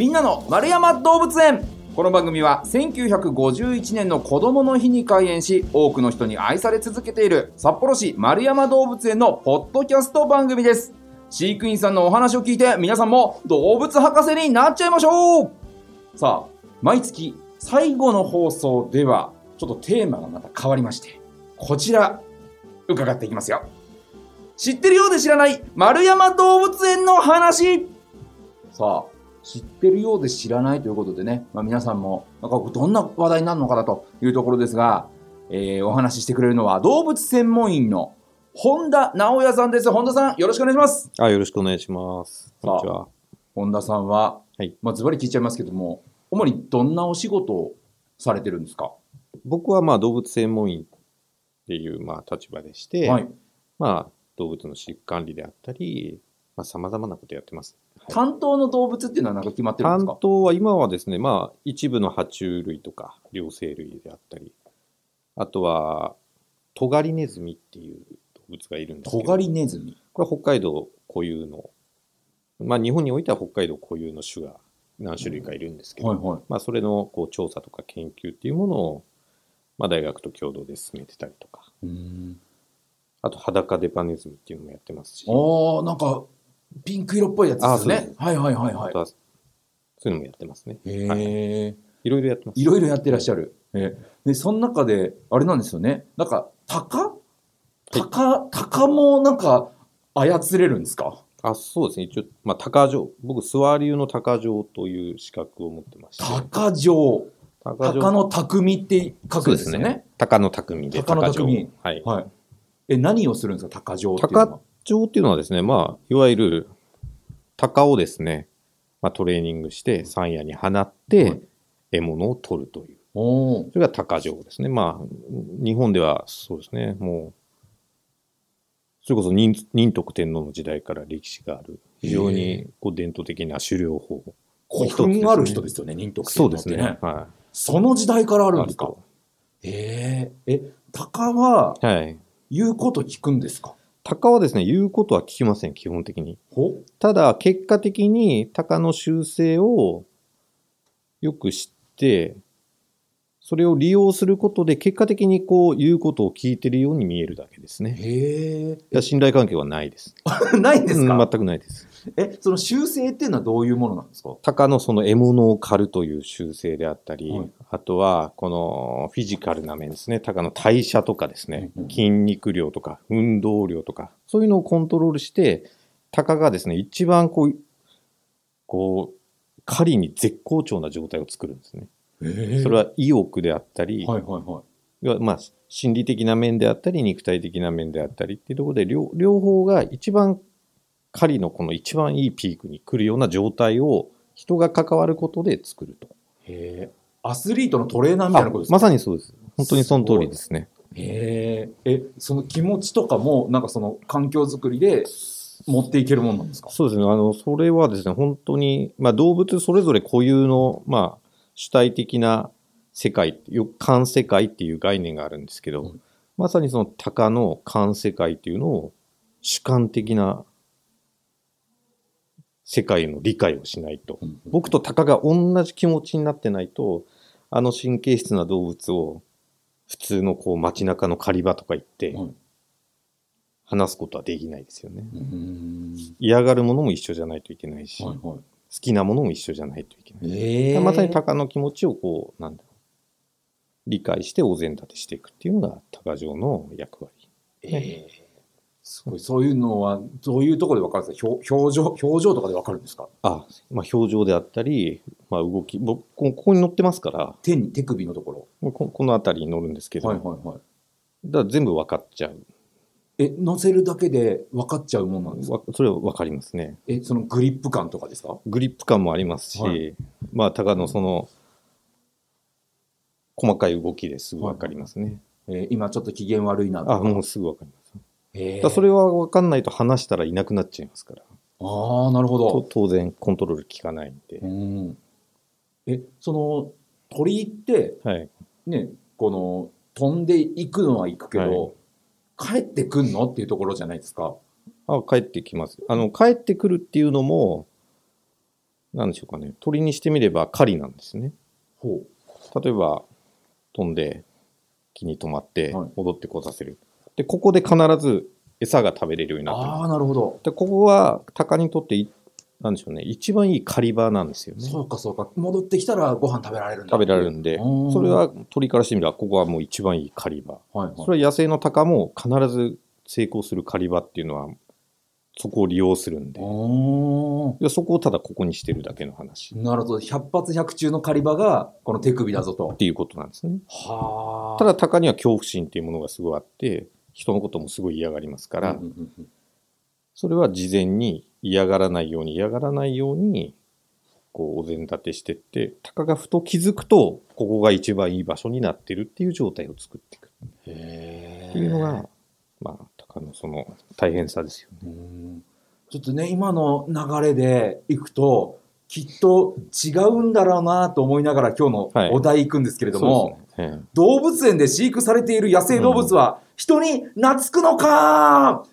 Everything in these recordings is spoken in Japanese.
みんなの丸山動物園。この番組は1951年の子供の日に開園し多くの人に愛され続けている札幌市丸山動物園のポッドキャスト番組です。飼育員さんのお話を聞いて皆さんも動物博士になっちゃいましょう。さあ毎月最後の放送ではちょっとテーマがまた変わりましてこちら伺っていきますよ。知ってるようで知らない丸山動物園の話。さあ、知ってるようで知らないということでね、まあ、皆さんも、なんかどんな話題になるのかなというところですが、えー、お話ししてくれるのは動物専門員の本田直也さんです。本田さん、よろしくお願いします。あ、よろしくお願いします。こんにちは。本田さんは、はいまあ、ズバリ聞いちゃいますけども、主にどんなお仕事をされてるんですか？僕はまあ動物専門員っていうまあ立場でして、はい。まあ動物の飼育管理であったり、まあ様々なことやってます。はい担当の動物っていうのは何か決まってるんですか？担当は今はですね、まあ一部の爬虫類とか両生類であったり、あとはトガリネズミっていう動物がいるんですけど、トガリネズミ？これは北海道固有の、まあ日本においては北海道固有の種が何種類かいるんですけど、はいはい。まあ、それのこう調査とか研究っていうものを、まあ、大学と共同で進めてたりとか、うーん。あと裸デパネズミっていうのもやってますし、ああ、なんか、ピンク色っぽいやつです。ねはいはいはいはいそういうのもやってますね。へえ、はいいろいろやってます。いろいろやってらっしゃる。えで、その中で、あれなんですよね。なんか、鷹？鷹、鷹もなんか、操れるんですか？あ、そうですね。一応、まあ、鷹城。僕、スワリュウの鷹城という資格を持ってまして。鷹城。鷹鷹の匠って書くんですよね。鷹の匠で。鷹の匠城はい。はい。え、何をするんですか？鷹城っていうのは鷹。城っていうのはですね、まあ、いわゆる、鷹をですね、まあ、トレーニングして、山野に放って、はい獲物を取るという。おーそれが鷹城ですね。まあ、日本ではそうですね、もう、それこそ仁仁徳天皇の時代から歴史がある、非常へにこう伝統的な狩猟法。古墳ある人ですよね、仁徳天皇ってそうですね。はその時代からあい。るんですか？あるへえ。え、鷹はとはい。言うこと聞くんですか？鷹はですね、言うことは聞きません、基本的に。ほただ、結果的に鷹の習性をよく知って、それを利用することで、結果的にこう言うことを聞いてるように見えるだけですね。へいや信頼関係はないです。え。ないんですか、うん全くないです。え、その習性っていうのはどういうものなんですか？鷹のその獲物を狩るという習性であったり、はいあとはこのフィジカルな面ですね。鷹の代謝とかですねうんうん、筋肉量とか運動量とか、そういうのをコントロールして、鷹がですね、一番こう、こう、狩りに絶好調な状態を作るんですね。それは意欲であったり、はいはいはい。要はまあ、心理的な面であったり、肉体的な面であったりっていうところで、両両方が一番狩りのこの一番いいピークに来るような状態を人が関わることで作ると。へえ。アスリートのトレーナーみたいなことですか？まさにそうです。本当にその通りですね。へえ。え、その気持ちとかも、なんかその環境づくりで持っていけるもんなんですか？そうですね。あの、それはですね、本当に、まあ動物それぞれ固有の、まあ主体的な世界、よ観世界っていう概念があるんですけど、うん。まさにその鷹の観世界っていうのを主観的な世界の理解をしないと。僕と鷹が同じ気持ちになってないと、あの神経質な動物を普通のこう街中の狩り場とか行ってはい話すことはできないですよね。嫌がるものも一緒じゃないといけないし、はいは好きなものも一緒じゃないといけない。え。まさに鷹の気持ちをこう、なんだろう、理解してお膳立てしていくっていうのが鷹城の役割。ええすごい。そういうのは、どういうところで分かるんですか？表表情、表情とかで分かるんですか？あ、まあ、表情であったり、まあ、動き、僕、こここに乗ってますから、手に、手首のとこもうここの辺りに乗るんですけろ。ど、はいはいはい。だ全部分かっちゃう。え、乗せるだけで分かっちゃうもんなんですか？わそれは分かりますね。え、そのグリップ感とかですか？グリップ感もありますし、はいまあ、鷹のその、細かい動きですぐ分かりますね。えー今ちょっと機嫌悪いなとか。あ、もうすぐ分かります。へえだからそれは分かんないと話したらいなくなっちゃいますから。ああ、なるほとど。当然コントロール効かないんで。うん。え、その、鳥って、はい。ね、この、飛んでいくのは行くけど、帰ってくんの？っていうところじゃないですか。あ、帰ってきます。あの、帰ってくるっていうのも、なんでしょうかね、鳥にしてみれば狩りなんですね。ほ例えば、飛んで、木に止まってはい、戻ってこさせる。で、ここで必ず餌が食べれるようになってる。ああ、なるほど。で、ここは、鷹にとってい、なんでしょうね、一番いい狩り場なんですよね。そうかそうか。戻ってきたらご飯食べられるんだ。食べられるんでうん、それは鳥からしてみれば、ここはもう一番いい狩り場。はいはい。それは野生の鷹も必ず成功する狩り場っていうのは、そこを利用するんで、おいやそこをただここにしてるだけの話なるほど。100発100中の狩り場がこの手首だぞと。ていうことなんですね。はあ。ただ鷹には恐怖心っていうものがすごいあって、人のこともすごい嫌がりますから、うんうんうんうんそれは事前に嫌がらないように嫌がらないように、こうお膳立てしてって、鷹がふと気づくと、ここが一番いい場所になってるっていう状態を作っていく。へっていうのが、まあ、鷹のその大変さですよね。うん。ちょっとね、今の流れでいくと、きっと違うんだろうなと思いながら今日のはい。お題いくんですけれども、そうですね、ええ。動物園で飼育されている野生動物は人に懐くのか、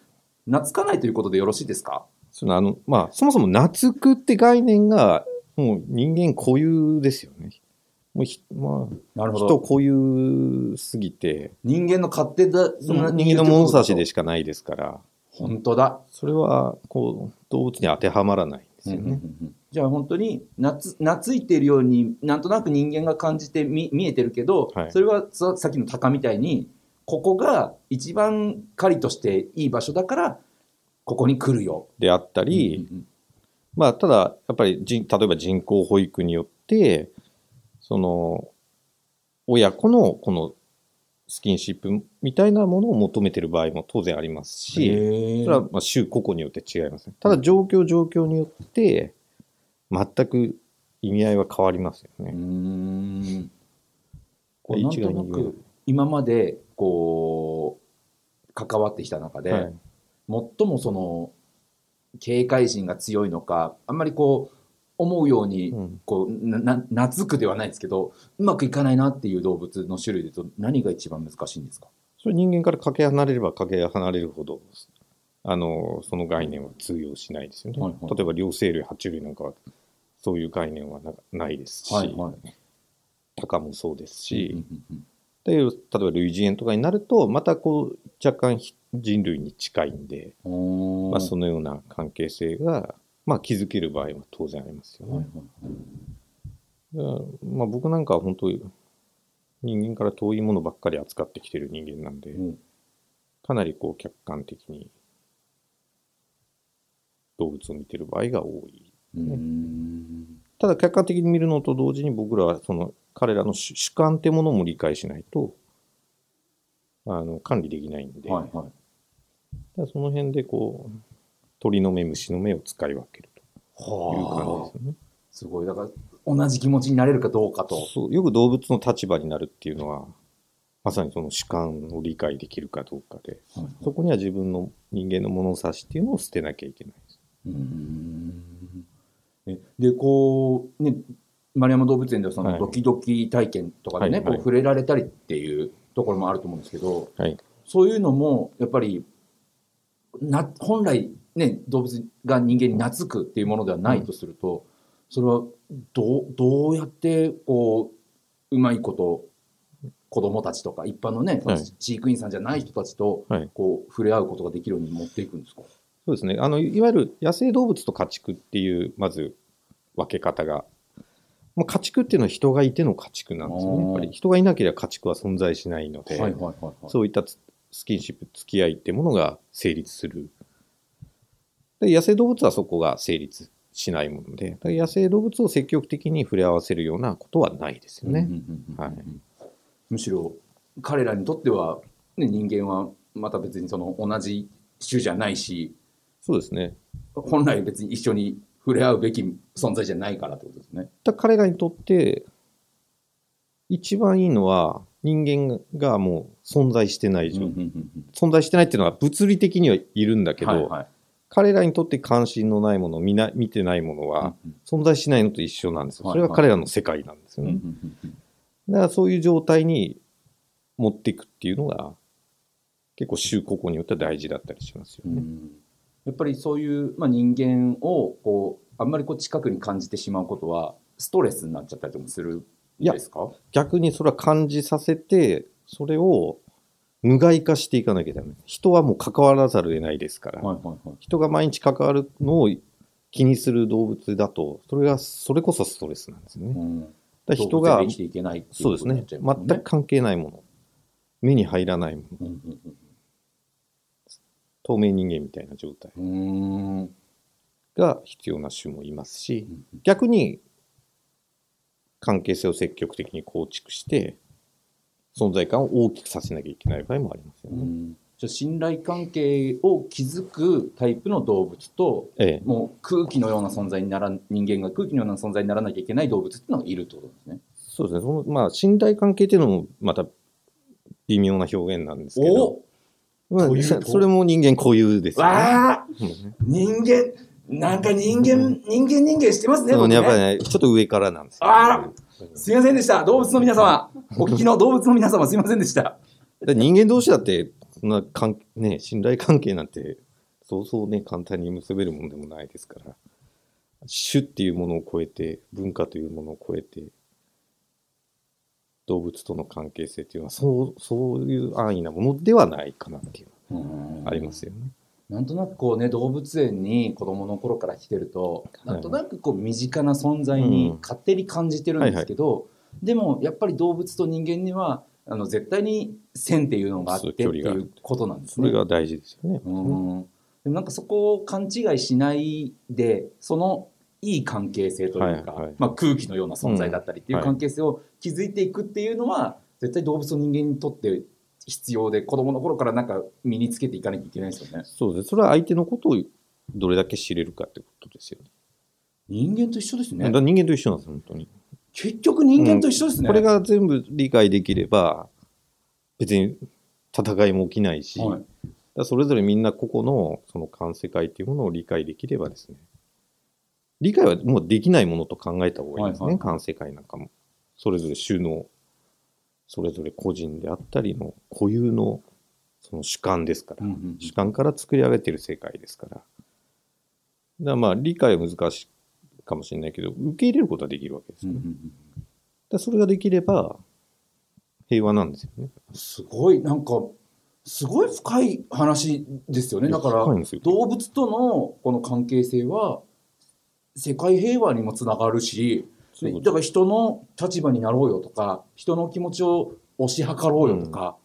懐かないということでよろしいですかそのあの、まあ、そもそも懐くって概念が、もう人間固有ですよね。もうひ、まあ、なるほど。人固有すぎて、人間の勝手だ、その人間の物差しでしかないですから、本当だ。それは、こう、動物に当てはまらないんですよね。じゃあ本当に懐懐いているようになんとなく人間が感じてみ見えてるけど、はいそれはささっきの鷹みたいにここが一番狩りとしていい場所だからここに来るよ。であったり、うんうんまあ、ただ、やっぱり人、例えば人工保育によって、その、親子のこのスキンシップみたいなものを求めてる場合も当然ありますし、それはまあ種個々によって違いますね。ただ状況状況によって、全く意味合いは変わりますよね。んこうな今までこう関わってきた中で、はい最もその警戒心が強いのかあんまりこう思うようにうん。こうなな懐くではないですけどうまくいかないなっていう動物の種類でと何が一番難しいんですか？それ人間からかけ離れればかけ離れるほど、あの、その概念は通用しないですよね。はいはい。例えば両生類、爬虫類なんかは、そういう概念はなないですし、はい鷹もそうですうんし、うんうん。で例えば類人猿とかになると、またこう、若干ひ人類に近いんで、うんまあ、そのような関係性が、まあ、気づける場合は当然ありますよはいね。はい。まあ、僕なんかは本当人間から遠いものばっかり扱ってきてる人間なんで、うん。かなりこう客観的に動物を見てる場合が多い。うん。ただ客観的に見るのと同時に僕らはその彼らの主主観ってものも理解しないとあの管理できないんで、はいはいその辺でこう鳥の目虫の目を使い分けると。いう感じはあですよね。すごい。だから同じ気持ちになれるかどうかと。そう。よく動物の立場になるっていうのはまさにその主観を理解できるかどうかでそこには自分の人間の物差しっていうのを捨てなきゃいけないです。うん。えでこうね丸山動物園ではそはい。のドキドキ体験とかでね、はいはい。こう触れられたりっていうところもあると思うんですけどはい、そういうのもやっぱりな本来ね動物が人間に懐くっていうものではないとすると、それはどうどうやってこううまいこと子供たちとか一般のね、はい。飼育員さんじゃない人たちとはい。こう触れ合うことができるように持っていくんですか、そうですね。あのいわゆる野生動物と家畜っていうまず分け方が、まあ、家畜っていうのは人がいての家畜なんですよねやっぱり人がいなければ家畜は存在しないので、はいはいはいはい。そういったつスキンシップ付き合いってものが成立する。で野生動物はそこが成立しないもので野生動物を積極的に触れ合わせるようなことはないですよね、むしろ彼らにとっては、ね、人間はまた別にその同じ種じゃないしそうですね。本来別に一緒に触れ合うべき存在じゃないからってことですね。だ彼らにとって一番いいのは人間がもう存在してない状態、存在してないっていうのは物理的にはいるんだけど、はいはい。彼らにとって関心のないもの見な見てないものは存在しないのと一緒なんですよ。それが彼らの世界なんですよね、だからそういう状態に持っていくっていうのが結構種個々によっては大事だったりしますよね、うん。やっぱりそういう、まあ、人間をこうあんまりこう近くに感じてしまうことはストレスになっちゃったりともするですか？逆にそれは感じさせて、それを無害化していかなきゃダメ。人はもう関わらざるを得ないですから、はいはいはい。人が毎日関わるのを気にする動物だと、それが、それこそストレスなんですよね。うん。ら人が生きていけないっていそうですね。全く関係ないもの。目に入らないもの。うん透明人間みたいな状態が必要な種もいますしう、ん。逆に関係性を積極的に構築して、存在感を大きくさせなきゃいけない場合もありますよね。うんじゃあ信頼関係を築くタイプの動物とええ。もう空気のような存在になら人間が空気のような存在にならなきゃいけない動物っていうのがいるってことですね。そうですね。その、まあ、信頼関係っていうのもまた微妙な表現なんですけど、まあそれも人間固有ですよね。わ人間なんか人間人間人間してますね僕ね。やっぱりね、ちょっと上からなんですよ、あすいませんでした。動物の皆様。お聞きの動物の皆様すいませんでした。で人間同士だって、そんな関ね、信頼関係なんて、そうそうね、簡単に結べるものでもないですから、種っていうものを超えて、文化というものを超えて、動物との関係性っていうのは、そう、そういう安易なものではないかなっていうのはありますよね。なんとなくこうね動物園に子供の頃から来てるとはいなんとなくこう身近な存在に勝手に感じてるんですけど、でもやっぱり動物と人間にはあの絶対に線っていうのがあってっていうことなんですね。それが大事ですよね。うん。でもなんかそこを勘違いしないでそのいい関係性というか、はいはい。まあ、空気のような存在だったりっていううん。関係性を築いていくっていうのは、絶対動物と人間にとって必要で子供の頃からなんか身につけていかなきゃいけないですよね。そうです。それは相手のことをどれだけ知れるかってことですよね。人間と一緒ですね人間と一緒なんです、本当に。結局人間と一緒ですね。これが全部理解できれば、別に戦いも起きないし、はいだそれぞれみんな個々のその環世界っていうものを理解できればですね、理解はもうできないものと考えた方がいいですね、はいはい環世界なんかも。それぞれ種の、それぞれ個人であったりの固有のその主観ですから、うんうんうん主観から作り上げてる世界ですから。だからまあ理解は難しいかもしれないけど、受け入れることはできるわけですよね。うんうんうんだそれができれば平和なんですよね。すごいなんかすごい深い話ですよね。だから動物とのこの関係性は世界平和にもつながるし、だから人の立場になろうよとか人の気持ちを推し量ろうよとか、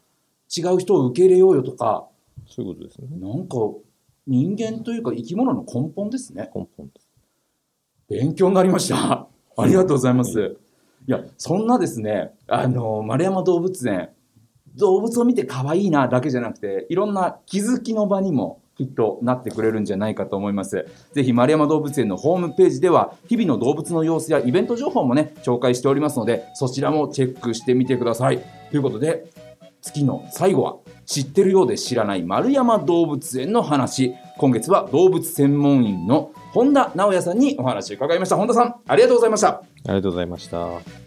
違う人を受け入れようよとかそういうことですね。なんか人間というか生き物の根本ですね。根本です。勉強になりました。ありがとうございます。いや、そんなですね、あの、丸山動物園、動物を見て可愛いなだけじゃなくて、いろんな気づきの場にもきっとなってくれるんじゃないかと思います。ぜひ丸山動物園のホームページでは、日々の動物の様子やイベント情報もね、紹介しておりますので、そちらもチェックしてみてください。ということで、月の最後は知ってるようで知らない丸山動物園の話今月は動物専門員の本田直也さんにお話を伺いました本田さんありがとうございましたありがとうございました。